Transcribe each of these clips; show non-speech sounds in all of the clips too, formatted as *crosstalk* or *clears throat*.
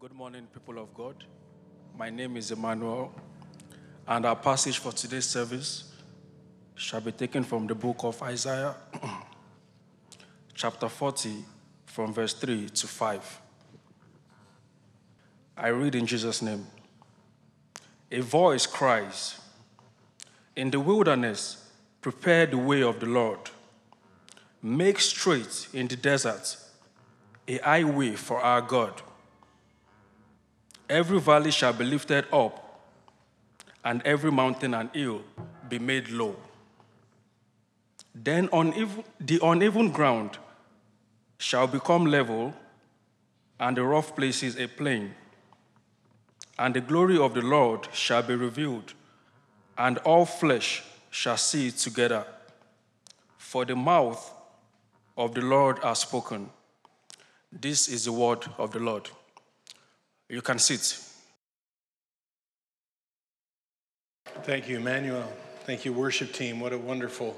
Good morning, people of God. My name is Emmanuel, and our passage for today's service shall be taken from the book of Isaiah, *clears throat* chapter 40, from verse 3 to 5. I read in Jesus' name. A voice cries, In the wilderness, prepare the way of the Lord. Make straight in the desert a highway for our God. Every valley shall be lifted up, and every mountain and hill be made low. Then the uneven ground shall become level, and the rough places a plain. And the glory of the Lord shall be revealed, and all flesh shall see it together. For the mouth of the Lord has spoken. This is the word of the Lord. You can sit. Thank you, Emmanuel. Thank you, worship team. What a wonderful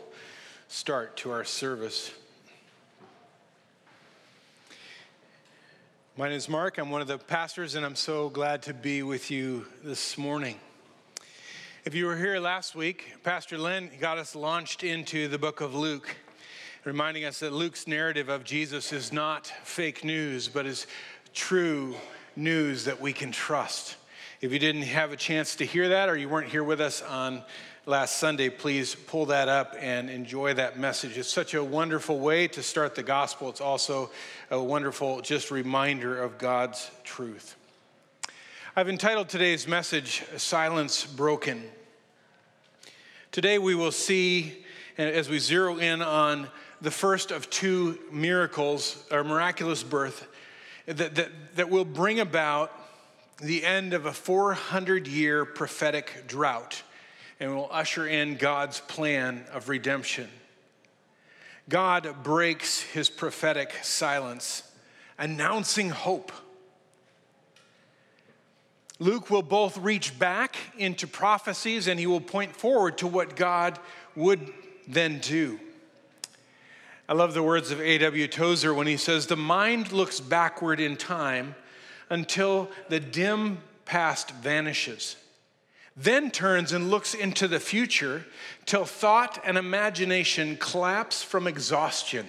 start to our service. My name is Mark. I'm one of the pastors, and I'm so glad to be with you this morning. If you were here last week, Pastor Len got us launched into the book of Luke, reminding us that Luke's narrative of Jesus is not fake news, but is true news that we can trust. If you didn't have a chance to hear that or you weren't here with us on last Sunday, please pull that up and enjoy that message. It's such a wonderful way to start the gospel. It's also a wonderful just reminder of God's truth. I've entitled today's message Silence Broken. Today we will see, as we zero in on the first of two miracles, or miraculous birth, that, that, that will bring about the end of a 400 year prophetic drought and will usher in God's plan of redemption. God breaks his prophetic silence, announcing hope. Luke will both reach back into prophecies and he will point forward to what God would then do. I love the words of A.W. Tozer when he says, The mind looks backward in time until the dim past vanishes, then turns and looks into the future till thought and imagination collapse from exhaustion.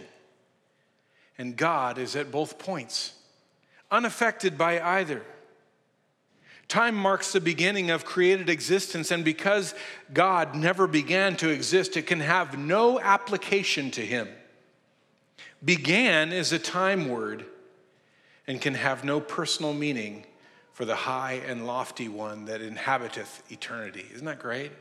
And God is at both points, unaffected by either. Time marks the beginning of created existence, and because God never began to exist, it can have no application to Him. Began is a time word and can have no personal meaning for the high and lofty one that inhabiteth eternity. Isn't that great?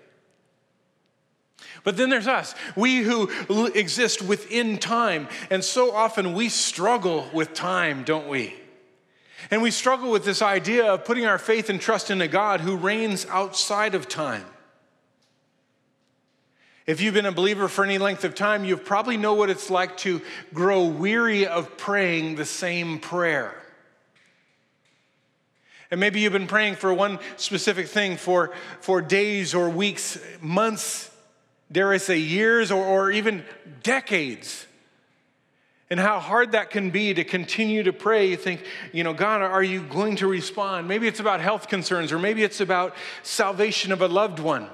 But then there's us, we who exist within time. And so often we struggle with time, don't we? And we struggle with this idea of putting our faith and trust in a God who reigns outside of time. If you've been a believer for any length of time, you probably know what it's like to grow weary of praying the same prayer. And maybe you've been praying for one specific thing for, for days or weeks, months, dare I say years, or, or even decades. And how hard that can be to continue to pray. You think, you know, God, are you going to respond? Maybe it's about health concerns, or maybe it's about salvation of a loved one.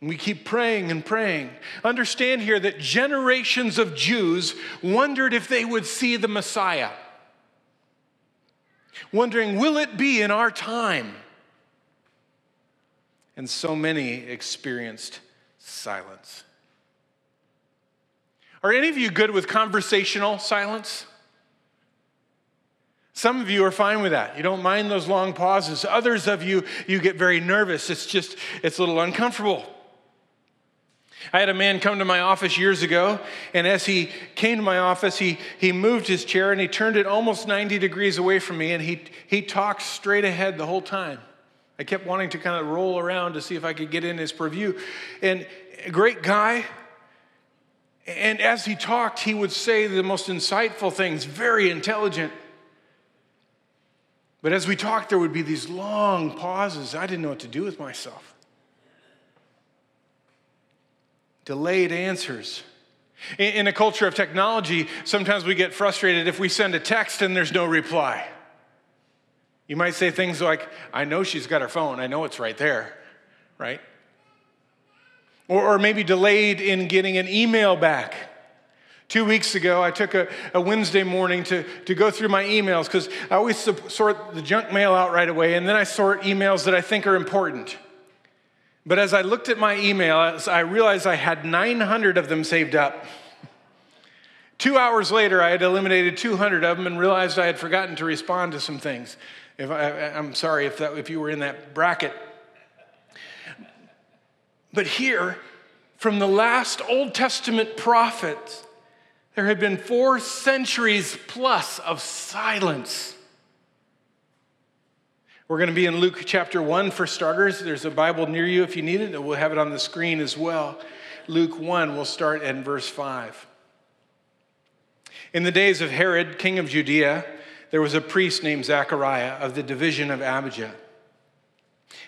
We keep praying and praying. Understand here that generations of Jews wondered if they would see the Messiah, wondering, will it be in our time? And so many experienced silence. Are any of you good with conversational silence? Some of you are fine with that. You don't mind those long pauses. Others of you, you get very nervous. It's just, it's a little uncomfortable. I had a man come to my office years ago, and as he came to my office, he, he moved his chair and he turned it almost 90 degrees away from me, and he, he talked straight ahead the whole time. I kept wanting to kind of roll around to see if I could get in his purview. And a great guy. And as he talked, he would say the most insightful things, very intelligent. But as we talked, there would be these long pauses. I didn't know what to do with myself delayed answers. In, a culture of technology, sometimes we get frustrated if we send a text and there's no reply. You might say things like, I know she's got her phone, I know it's right there, right? Or, or maybe delayed in getting an email back. Two weeks ago, I took a, a Wednesday morning to, to go through my emails because I always sort the junk mail out right away, and then I sort emails that I think are important. But as I looked at my email, I realized I had 900 of them saved up. Two hours later, I had eliminated 200 of them and realized I had forgotten to respond to some things. If I, am sorry if, that, if you were in that bracket. But here, from the last Old Testament prophets, there had been four centuries plus of silence. We're going to be in Luke chapter 1 for starters. There's a Bible near you if you need it, and we'll have it on the screen as well. Luke 1, we'll start at verse 5. In the days of Herod, king of Judea, there was a priest named Zechariah of the division of Abijah.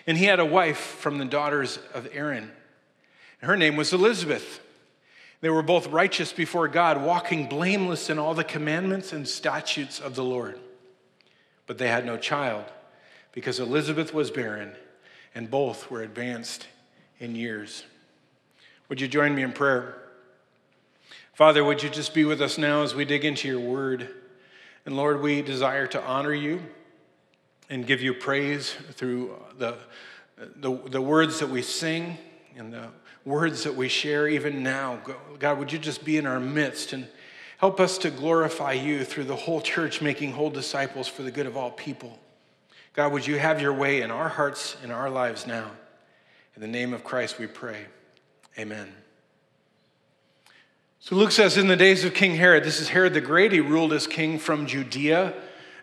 And he had a wife from the daughters of Aaron. Her name was Elizabeth. They were both righteous before God, walking blameless in all the commandments and statutes of the Lord. But they had no child because Elizabeth was barren and both were advanced in years. Would you join me in prayer? Father, would you just be with us now as we dig into your word? And Lord, we desire to honor you and give you praise through the, the, the words that we sing and the words that we share even now. God, would you just be in our midst and help us to glorify you through the whole church, making whole disciples for the good of all people. God, would you have your way in our hearts, in our lives now? In the name of Christ we pray. Amen. So Luke says, in the days of King Herod, this is Herod the Great, he ruled as king from Judea,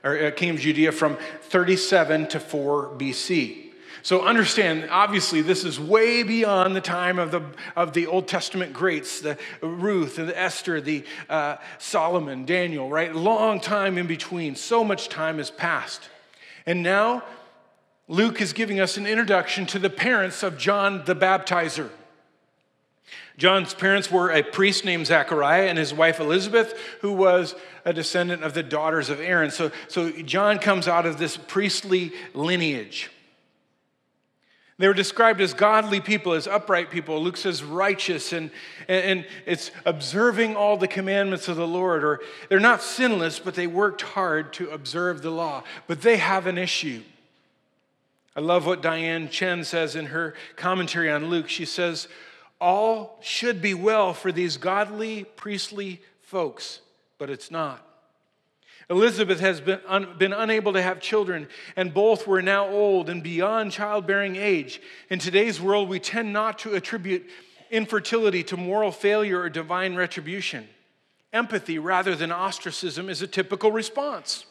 or uh, king of Judea from 37 to 4 BC. So understand, obviously, this is way beyond the time of the, of the Old Testament greats, the Ruth and the Esther, the uh, Solomon, Daniel, right? Long time in between. So much time has passed. And now Luke is giving us an introduction to the parents of John the Baptizer. John's parents were a priest named Zachariah and his wife Elizabeth, who was a descendant of the daughters of Aaron. So, so John comes out of this priestly lineage. They were described as godly people, as upright people. Luke says righteous, and, and it's observing all the commandments of the Lord. Or they're not sinless, but they worked hard to observe the law. But they have an issue. I love what Diane Chen says in her commentary on Luke. She says, All should be well for these godly, priestly folks, but it's not. Elizabeth has been, un, been unable to have children, and both were now old and beyond childbearing age. In today's world, we tend not to attribute infertility to moral failure or divine retribution. Empathy rather than ostracism is a typical response.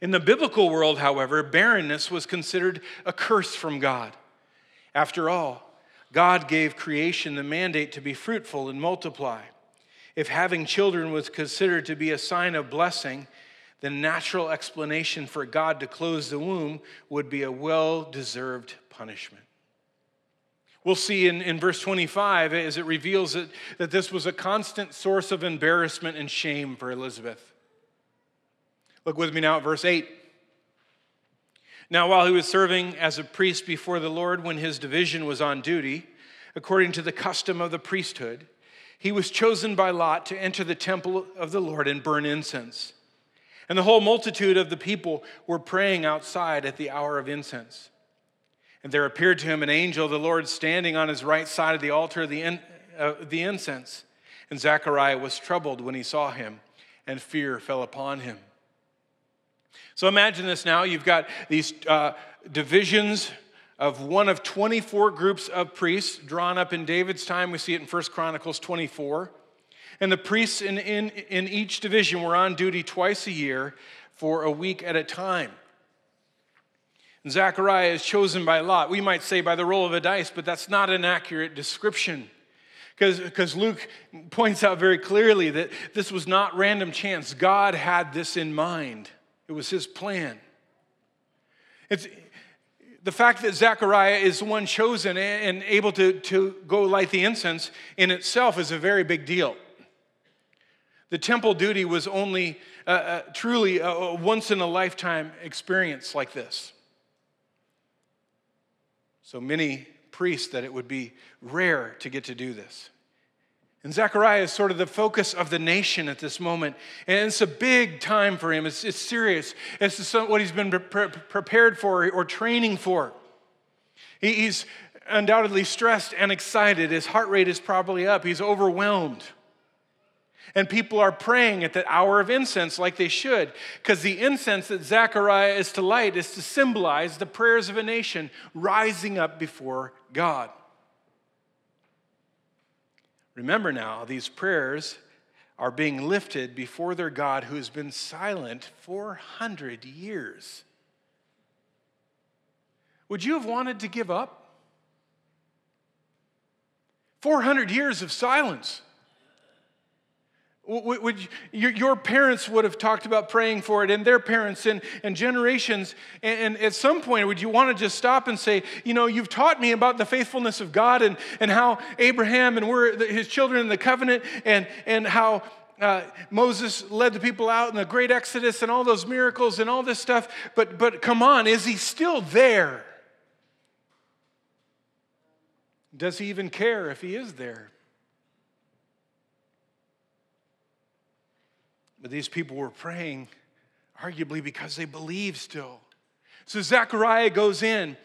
In the biblical world, however, barrenness was considered a curse from God. After all, God gave creation the mandate to be fruitful and multiply. If having children was considered to be a sign of blessing, the natural explanation for God to close the womb would be a well deserved punishment. We'll see in, in verse 25 as it reveals that, that this was a constant source of embarrassment and shame for Elizabeth. Look with me now at verse 8. Now, while he was serving as a priest before the Lord when his division was on duty, according to the custom of the priesthood, he was chosen by Lot to enter the temple of the Lord and burn incense. And the whole multitude of the people were praying outside at the hour of incense. And there appeared to him an angel of the Lord standing on his right side of the altar of the, in, uh, the incense. And Zechariah was troubled when he saw him, and fear fell upon him. So imagine this now. You've got these uh, divisions of one of 24 groups of priests drawn up in David's time. We see it in 1 Chronicles 24. And the priests in, in, in each division were on duty twice a year for a week at a time. Zechariah is chosen by Lot. We might say by the roll of a dice, but that's not an accurate description. Because Luke points out very clearly that this was not random chance. God had this in mind, it was his plan. It's, the fact that Zechariah is the one chosen and able to, to go light the incense in itself is a very big deal. The temple duty was only uh, uh, truly a, once in a lifetime experience like this. So many priests that it would be rare to get to do this. And Zechariah is sort of the focus of the nation at this moment. And it's a big time for him. It's, it's serious. It's what he's been pre- prepared for or training for. He, he's undoubtedly stressed and excited. His heart rate is probably up. He's overwhelmed. And people are praying at the hour of incense like they should, because the incense that Zechariah is to light is to symbolize the prayers of a nation rising up before God. Remember now, these prayers are being lifted before their God who has been silent 400 years. Would you have wanted to give up? 400 years of silence. Would, your, parents would have talked about praying for it, and their parents, and, and generations. And, and, at some point, would you want to just stop and say, You know, you've taught me about the faithfulness of God and, and how Abraham and we're his children in the covenant, and, and how uh, Moses led the people out in the great Exodus and all those miracles and all this stuff. But, but come on, is he still there? Does he even care if he is there? But these people were praying, arguably because they believe still. So Zechariah goes in,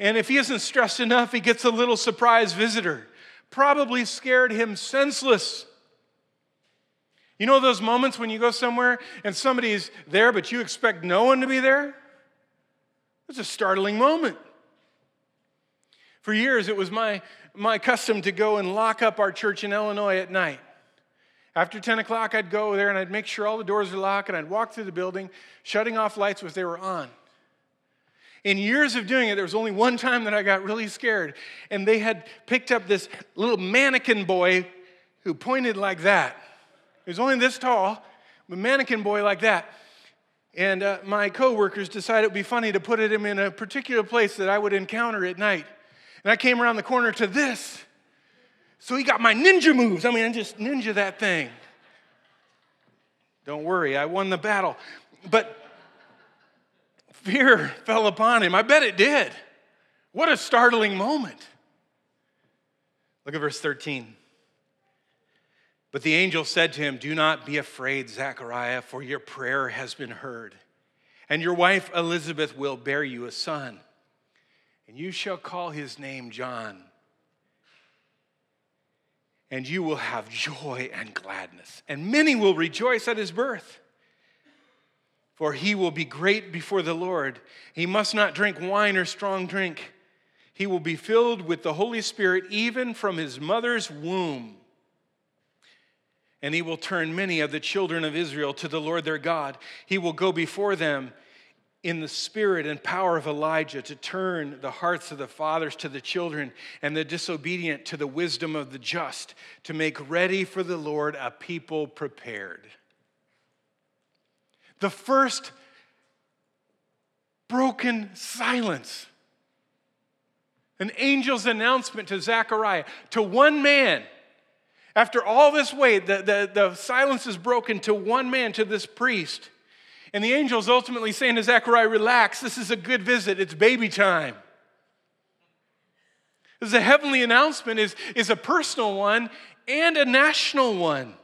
and if he isn't stressed enough, he gets a little surprise visitor. Probably scared him senseless. You know those moments when you go somewhere and somebody's there, but you expect no one to be there? It's a startling moment. For years, it was my, my custom to go and lock up our church in Illinois at night. After 10 o'clock, I'd go there and I'd make sure all the doors were locked and I'd walk through the building, shutting off lights if they were on. In years of doing it, there was only one time that I got really scared, and they had picked up this little mannequin boy who pointed like that. He was only this tall, a mannequin boy like that. And uh, my coworkers decided it would be funny to put him in a particular place that I would encounter at night. And I came around the corner to this. So he got my ninja moves. I mean, I just ninja that thing. Don't worry, I won the battle. But fear *laughs* fell upon him. I bet it did. What a startling moment. Look at verse 13. But the angel said to him, Do not be afraid, Zechariah, for your prayer has been heard. And your wife Elizabeth will bear you a son, and you shall call his name John and you will have joy and gladness. And many will rejoice at his birth. For he will be great before the Lord. He must not drink wine or strong drink. He will be filled with the Holy Spirit even from his mother's womb. And he will turn many of the children of Israel to the Lord their God. He will go before them in the spirit and power of Elijah to turn the hearts of the fathers to the children and the disobedient to the wisdom of the just, to make ready for the Lord a people prepared. The first broken silence. An angel's announcement to Zechariah, to one man. After all this wait, the, the, the silence is broken to one man, to this priest. And the angel's ultimately saying to Zechariah, Relax, this is a good visit, it's baby time. This is a heavenly announcement, is, is a personal one and a national one.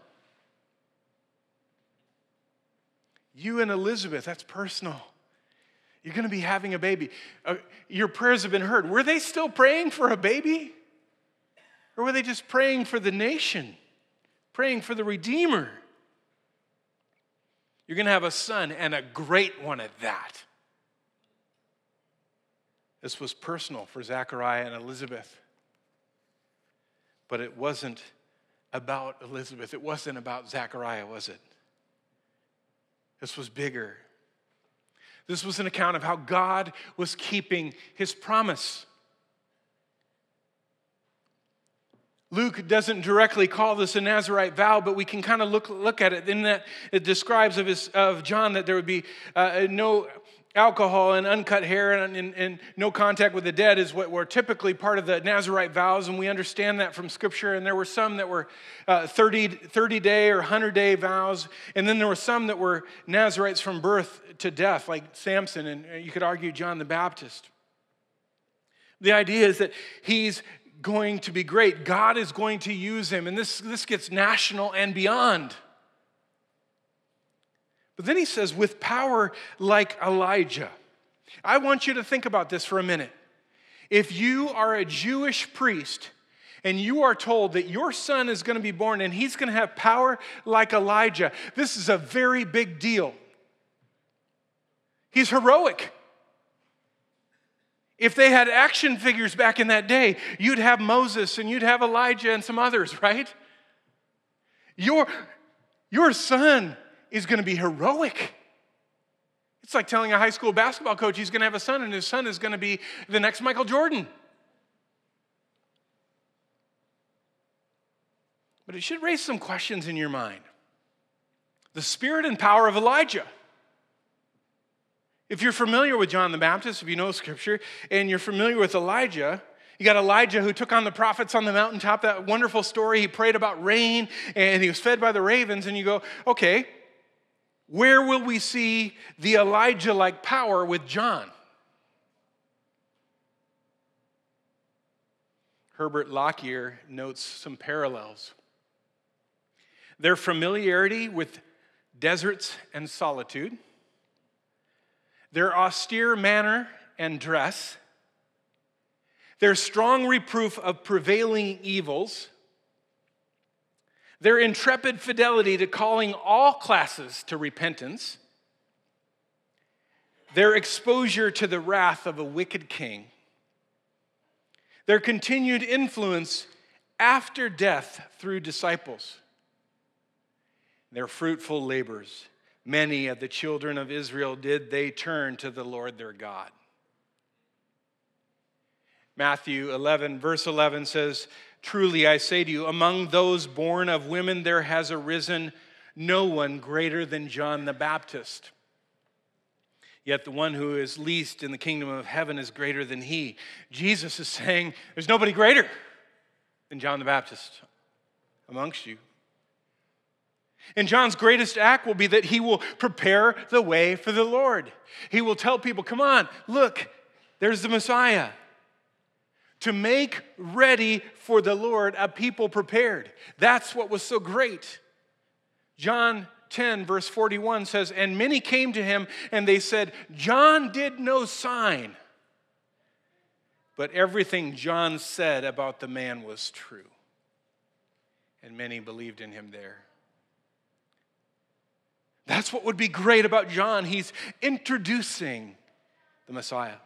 You and Elizabeth, that's personal. You're going to be having a baby. Uh, your prayers have been heard. Were they still praying for a baby? Or were they just praying for the nation, praying for the Redeemer? You're going to have a son, and a great one at that. This was personal for Zachariah and Elizabeth. But it wasn't about Elizabeth. It wasn't about Zachariah, was it? This was bigger. This was an account of how God was keeping his promise. Luke doesn't directly call this a Nazarite vow, but we can kind of look, look at it in that it describes of, his, of John that there would be uh, no alcohol and uncut hair and, and, and, no contact with the dead is what were typically part of the Nazarite vows, and we understand that from Scripture. And there were some that were uh, 30, 30 day or 100 day vows, and then there were some that were Nazarites from birth to death, like Samson, and uh, you could argue John the Baptist. The idea is that he's going to be great. God is going to use him, and this, this gets national and beyond. But then he says, with power like Elijah. I want you to think about this for a minute. If you are a Jewish priest and you are told that your son is going to be born and he's going to have power like Elijah, this is a very big deal. He's heroic. If they had action figures back in that day, you'd have Moses and you'd have Elijah and some others, right? Your, your son is going to be heroic. It's like telling a high school basketball coach he's going to have a son and his son is going to be the next Michael Jordan. But it should raise some questions in your mind. The spirit and power of Elijah. If you're familiar with John the Baptist, if you know scripture, and you're familiar with Elijah, you got Elijah who took on the prophets on the mountaintop, that wonderful story. He prayed about rain and he was fed by the ravens. And you go, okay, where will we see the Elijah like power with John? Herbert Lockyer notes some parallels. Their familiarity with deserts and solitude, their austere manner and dress, their strong reproof of prevailing evils, their intrepid fidelity to calling all classes to repentance, their exposure to the wrath of a wicked king, their continued influence after death through disciples, their fruitful labors. Many of the children of Israel did they turn to the Lord their God. Matthew 11, verse 11 says, Truly I say to you, among those born of women, there has arisen no one greater than John the Baptist. Yet the one who is least in the kingdom of heaven is greater than he. Jesus is saying, There's nobody greater than John the Baptist amongst you. And John's greatest act will be that he will prepare the way for the Lord. He will tell people, Come on, look, there's the Messiah to make ready for the Lord a people prepared. That's what was so great. John 10, verse 41 says, And many came to him and they said, John did no sign. But everything John said about the man was true. And many believed in him there. That's what would be great about John. He's introducing the Messiah.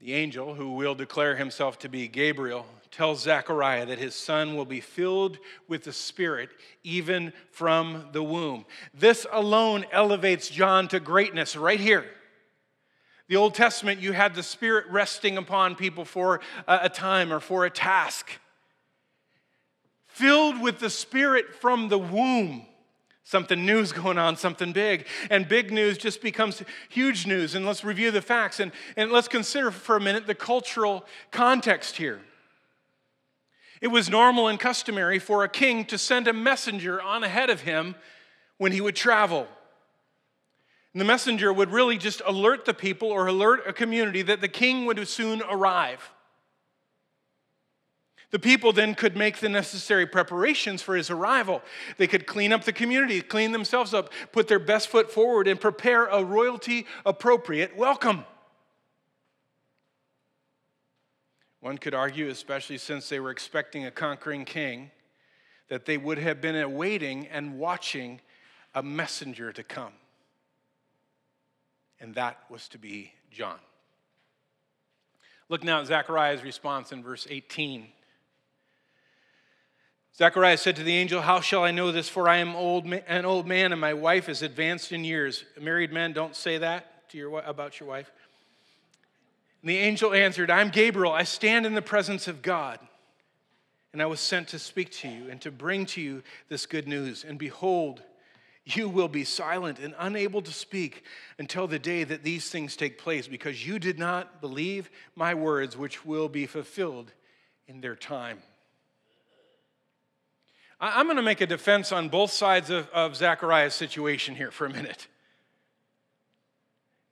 The angel, who will declare himself to be Gabriel, tells Zechariah that his son will be filled with the Spirit even from the womb. This alone elevates John to greatness right here. The Old Testament, you had the Spirit resting upon people for a time or for a task. Filled with the Spirit from the womb. Something new is going on, something big. And big news just becomes huge news. And let's review the facts and, and let's consider for a minute the cultural context here. It was normal and customary for a king to send a messenger on ahead of him when he would travel. And the messenger would really just alert the people or alert a community that the king would soon arrive. The people then could make the necessary preparations for his arrival. They could clean up the community, clean themselves up, put their best foot forward, and prepare a royalty appropriate welcome. One could argue, especially since they were expecting a conquering king, that they would have been awaiting and watching a messenger to come. And that was to be John. Look now at Zechariah's response in verse 18. Zechariah said to the angel, How shall I know this? For I am old, an old man, and my wife is advanced in years. Married men, don't say that to your, about your wife. And the angel answered, I'm Gabriel. I stand in the presence of God. And I was sent to speak to you and to bring to you this good news. And behold, You will be silent and unable to speak until the day that these things take place, because you did not believe my words, which will be fulfilled in their time. I'm going to make a defense on both sides of, of Zechariah's situation here for a minute.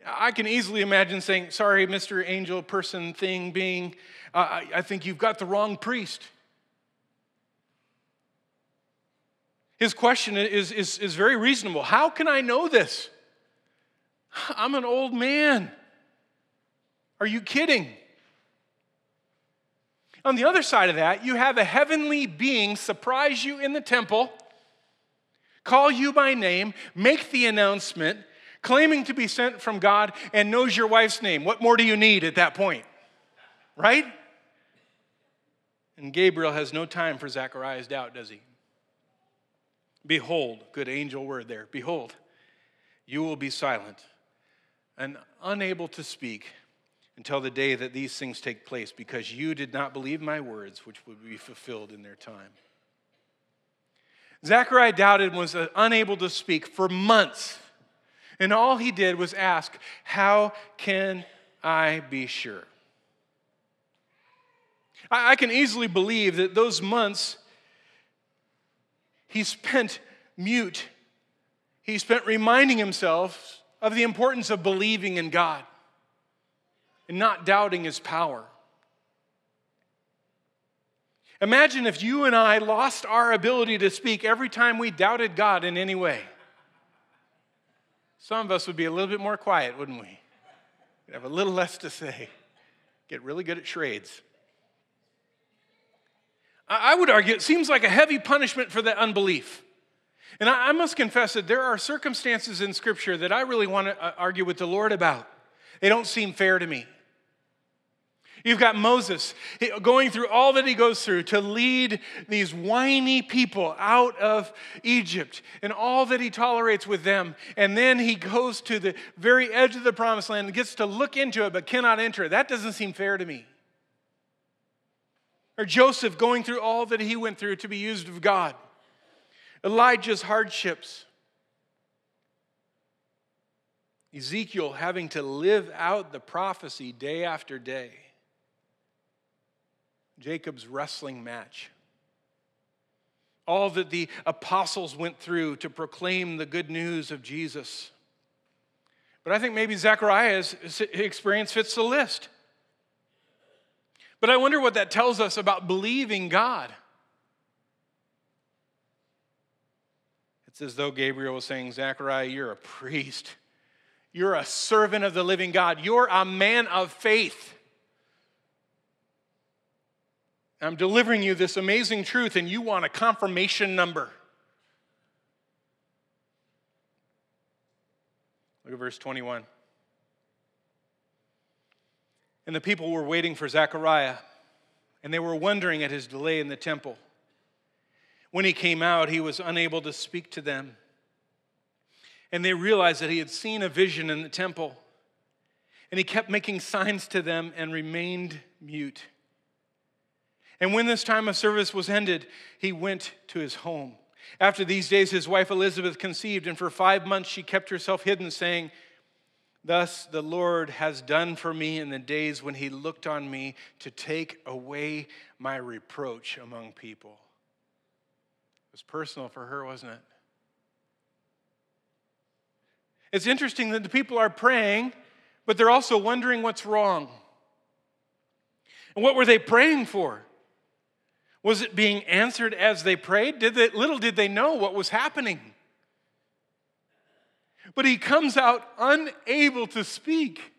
I can easily imagine saying, Sorry, Mr. Angel, person, thing, being, uh, I, I think you've got the wrong priest. His question is, is, is very reasonable. How can I know this? I'm an old man. Are you kidding? On the other side of that, you have a heavenly being surprise you in the temple, call you by name, make the announcement, claiming to be sent from God, and knows your wife's name. What more do you need at that point? Right? And Gabriel has no time for Zachariah's doubt, does he? Behold, good angel word there. Behold, you will be silent and unable to speak until the day that these things take place, because you did not believe my words, which would be fulfilled in their time. Zechariah doubted and was unable to speak for months. And all he did was ask, How can I be sure? I, can easily believe that those months he spent mute. He spent reminding himself of the importance of believing in God and not doubting his power. Imagine if you and I lost our ability to speak every time we doubted God in any way. Some of us would be a little bit more quiet, wouldn't we? We'd have a little less to say. Get really good at charades. I would argue it seems like a heavy punishment for that unbelief. And I must confess that there are circumstances in Scripture that I really want to uh, argue with the Lord about. They don't seem fair to me. You've got Moses going through all that he goes through to lead these whiny people out of Egypt and all that he tolerates with them. And then he goes to the very edge of the promised land and gets to look into it but cannot enter it. That doesn't seem fair to me. Or Joseph going through all that he went through to be used of God. Elijah's hardships. Ezekiel having to live out the prophecy day after day. Jacob's wrestling match. All that the apostles went through to proclaim the good news of Jesus. But I think maybe Zechariah's experience fits the list. But I wonder what that tells us about believing God. It's as though Gabriel was saying, Zechariah, you're a priest. You're a servant of the living God. You're a man of faith. I'm delivering you this amazing truth, and you want a confirmation number. Look at verse 21. And the people were waiting for Zechariah, and they were wondering at his delay in the temple. When he came out, he was unable to speak to them. And they realized that he had seen a vision in the temple. And he kept making signs to them and remained mute. And when this time of service was ended, he went to his home. After these days, his wife Elizabeth conceived, and for five months she kept herself hidden, saying, Thus the Lord has done for me in the days when he looked on me to take away my reproach among people. It was personal for her, wasn't it? It's interesting that the people are praying, but they're also wondering what's wrong. And what were they praying for? Was it being answered as they prayed? Did they, little did they know what was happening. But he comes out unable to speak.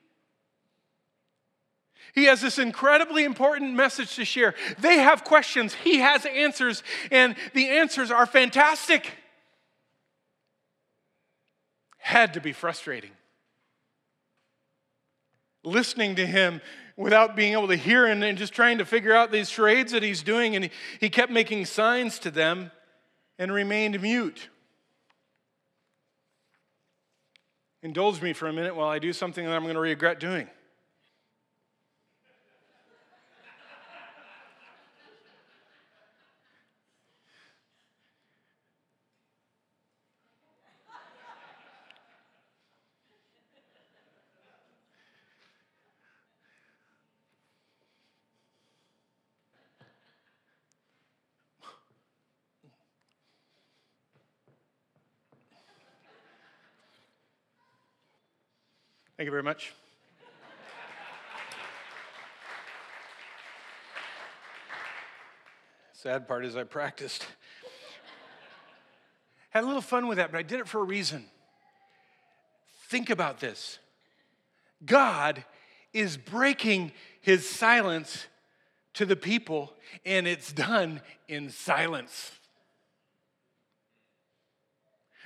He has this incredibly important message to share. They have questions, he has answers, and the answers are fantastic. Had to be frustrating. Listening to him without being able to hear and, and just trying to figure out these charades that he's doing, and he, he kept making signs to them and remained mute. Indulge me for a minute while I do something that I'm going to regret doing. Thank you very much. Sad part is I practiced. Had a little fun with that, but I did it for a reason. Think about this God is breaking his silence to the people, and it's done in silence.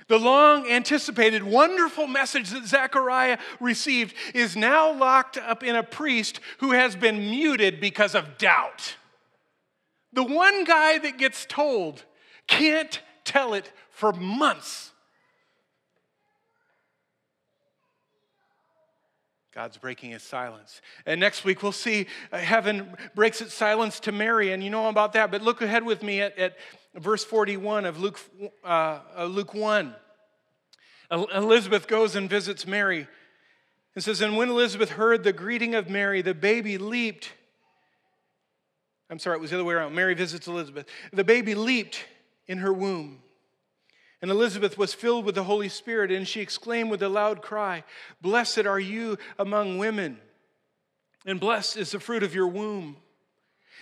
The long anticipated, wonderful message that Zechariah received is now locked up in a priest who has been muted because of doubt. The one guy that gets told can't tell it for months. God's breaking his silence. And next week we'll see uh, heaven breaks its silence to Mary, and you know about that. But look ahead with me at, at verse 41 of Luke, uh, Luke 1. Elizabeth goes and visits Mary. and says, And when Elizabeth heard the greeting of Mary, the baby leaped. I'm sorry, it was the other way around. Mary visits Elizabeth. The baby leaped in her womb. And Elizabeth was filled with the Holy Spirit, and she exclaimed with a loud cry, Blessed are you among women, and blessed is the fruit of your womb.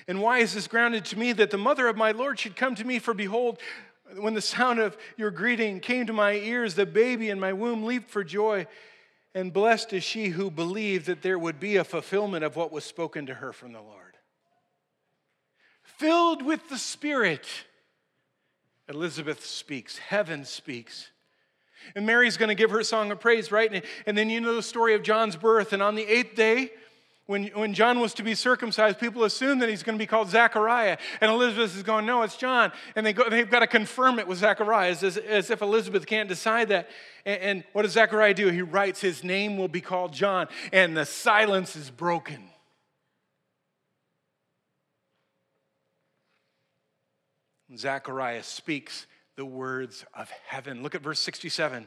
And why is this grounded to me that the mother of my Lord should come to me? For behold, when the sound of your greeting came to my ears, the baby in my womb leaped for joy. And blessed is she who believed that there would be a fulfillment of what was spoken to her from the Lord. Filled with the Spirit Elizabeth speaks, heaven speaks. And Mary's going to give her song of praise, right? And, and, then you know the story of John's birth. And on the eighth day, when, when John was to be circumcised, people assume that he's going to be called Zachariah. And Elizabeth is going, no, it's John. And they go, they've got to confirm it with Zachariah, as, as if Elizabeth can't decide that. And, and what does Zachariah do? He writes, his name will be called John. And the silence is broken. Zechariah speaks the words of heaven. Look at verse 67.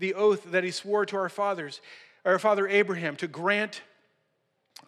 the oath that he swore to our fathers, our father Abraham, to grant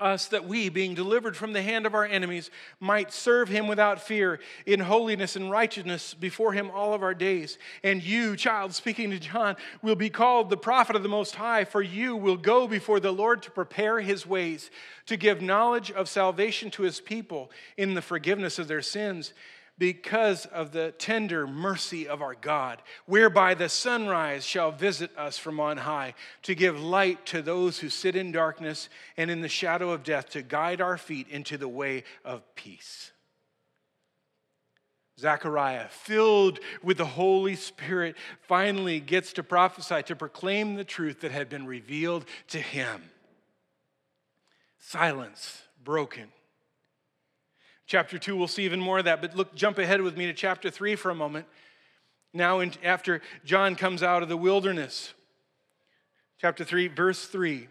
us that we, being delivered from the hand of our enemies, might serve him without fear in holiness and righteousness before him all of our days. And you, child, speaking to John, will be called the prophet of the Most High, for you will go before the Lord to prepare his ways, to give knowledge of salvation to his people in the forgiveness of their sins because of the tender mercy of our God, whereby the sunrise shall visit us from on high, to give light to those who sit in darkness and in the shadow of death, to guide our feet into the way of peace. Zechariah, filled with the Holy Spirit, finally gets to prophesy, to proclaim the truth that had been revealed to him. Silence broken Chapter 2, we'll see even more of that, but look, jump ahead with me to chapter 3 for a moment. Now, in, after John comes out of the wilderness, chapter 3, verse 3.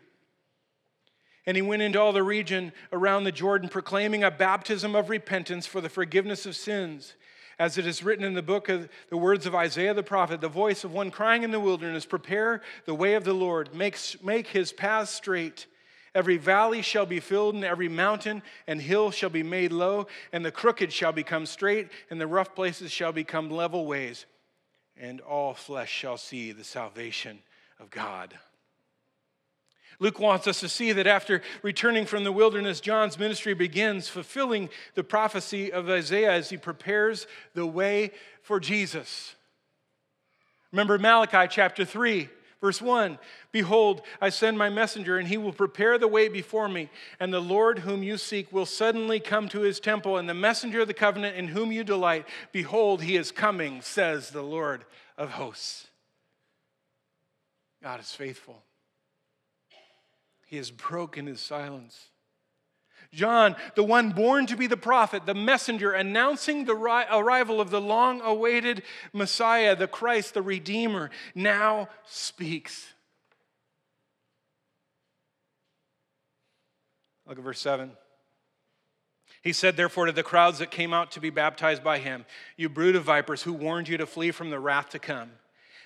And he went into all the region around the Jordan, proclaiming a baptism of repentance for the forgiveness of sins. As it is written in the book of the words of Isaiah the prophet, the voice of one crying in the wilderness, Prepare the way of the Lord, make, make his path straight. Every valley shall be filled, and every mountain and hill shall be made low, and the crooked shall become straight, and the rough places shall become level ways, and all flesh shall see the salvation of God. Luke wants us to see that after returning from the wilderness, John's ministry begins fulfilling the prophecy of Isaiah as he prepares the way for Jesus. Remember Malachi chapter 3 Verse 1 Behold, I send my messenger, and he will prepare the way before me. And the Lord whom you seek will suddenly come to his temple, and the messenger of the covenant in whom you delight, behold, he is coming, says the Lord of hosts. God is faithful. He has broken his silence. John, the one born to be the prophet, the messenger announcing the arrival of the long awaited Messiah, the Christ, the Redeemer, now speaks. Look at verse 7. He said, therefore, to the crowds that came out to be baptized by him, You brood of vipers, who warned you to flee from the wrath to come.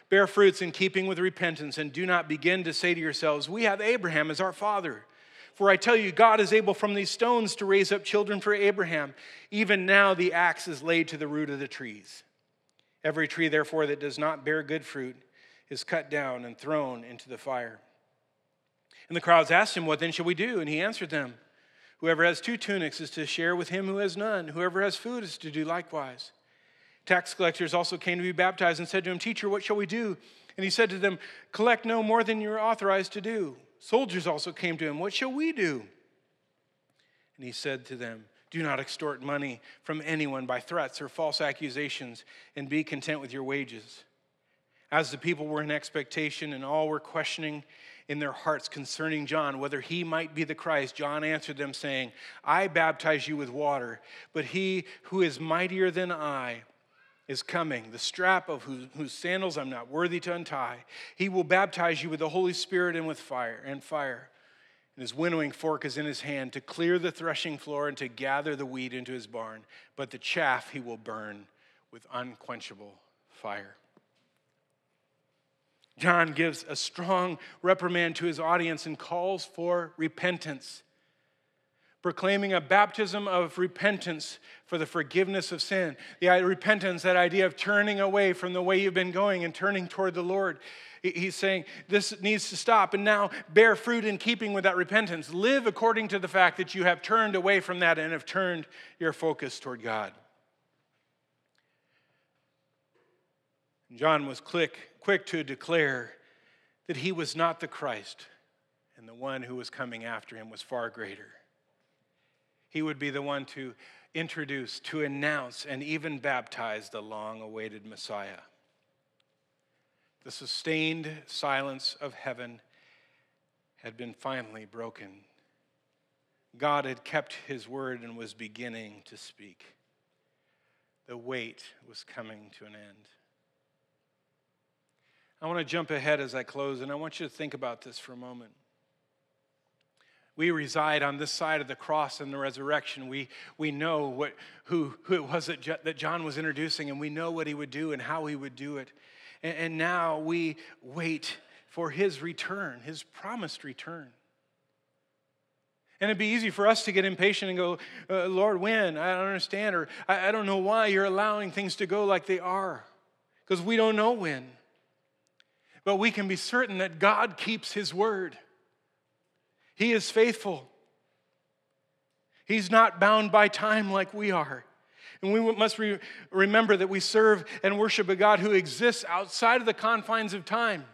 Bear fruits in keeping with repentance, and do not begin to say to yourselves, We have Abraham as our father. For I tell you, God is able from these stones to raise up children for Abraham. Even now the axe is laid to the root of the trees. Every tree, therefore, that does not bear good fruit is cut down and thrown into the fire. And the crowds asked him, What then shall we do? And he answered them, Whoever has two tunics is to share with him who has none. Whoever has food is to do likewise. Tax collectors also came to be baptized and said to him, Teacher, what shall we do? And he said to them, Collect no more than you're authorized to do. Soldiers also came to him, What shall we do? And he said to them, Do not extort money from anyone by threats or false accusations, and be content with your wages. As the people were in expectation and all were questioning in their hearts concerning John, whether he might be the Christ, John answered them, saying, I baptize you with water, but he who is mightier than I is coming, the strap of whose, whose, sandals I'm not worthy to untie. He will baptize you with the Holy Spirit and with fire and fire. And his winnowing fork is in his hand to clear the threshing floor and to gather the wheat into his barn, but the chaff he will burn with unquenchable fire. John gives a strong reprimand to his audience and calls for repentance, proclaiming a baptism of repentance for the forgiveness of sin. The repentance, that idea of turning away from the way you've been going and turning toward the Lord. He's saying this needs to stop and now bear fruit in keeping with that repentance. Live according to the fact that you have turned away from that and have turned your focus toward God. John was quick, quick to declare that he was not the Christ, and the one who was coming after him was far greater. He would be the one to introduce, to announce, and even baptize the long awaited Messiah. The sustained silence of heaven had been finally broken. God had kept his word and was beginning to speak. The wait was coming to an end. I want to jump ahead as I close, and I want you to think about this for a moment. We reside on this side of the cross and the resurrection. We, we know what, who, who it was that, that John was introducing, and we know what he would do and how he would do it. And, and now we wait for his return, his promised return. And it'd be easy for us to get impatient and go, uh, Lord, when? I don't understand, or I, I don't know why you're allowing things to go like they are, because we don't know when but we can be certain that God keeps His word. He is faithful. He's not bound by time like we are. And we must re- remember that we serve and worship a God who exists outside of the confines of time,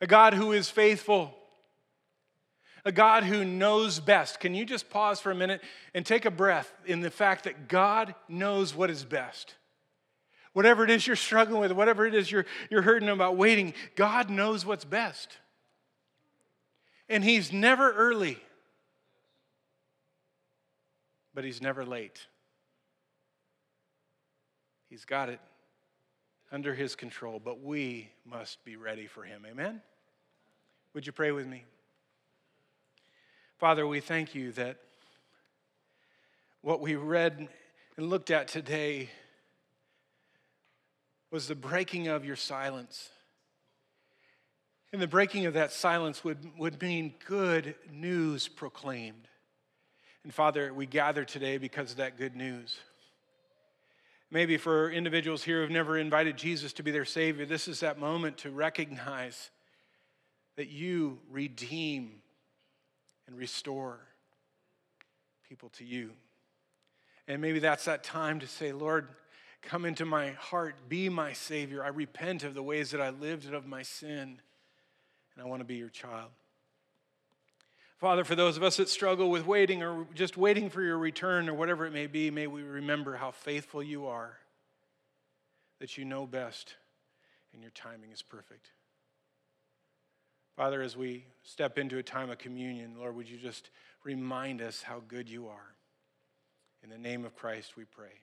a God who is faithful, a God who knows best. Can you just pause for a minute and take a breath in the fact that God knows what is best? Whatever it is you're struggling with, whatever it is you're, you're hurting about waiting, God knows what's best. And He's never early, but He's never late. He's got it under His control, but we must be ready for Him. Amen? Would you pray with me? Father, we thank you that what we read and looked at today was the breaking of your silence. And the breaking of that silence would, would mean good news proclaimed. And Father, we gather today because of that good news. Maybe for individuals here who've never invited Jesus to be their Savior, this is that moment to recognize that you redeem and restore people to you. And maybe that's that time to say, Lord, Come into my heart, be my Savior. I repent of the ways that I lived and of my sin, and I want to be your child. Father, for those of us that struggle with waiting or just waiting for your return or whatever it may be, may we remember how faithful you are, that you know best, and your timing is perfect. Father, as we step into a time of communion, Lord, would you just remind us how good you are? In the name of Christ, we pray.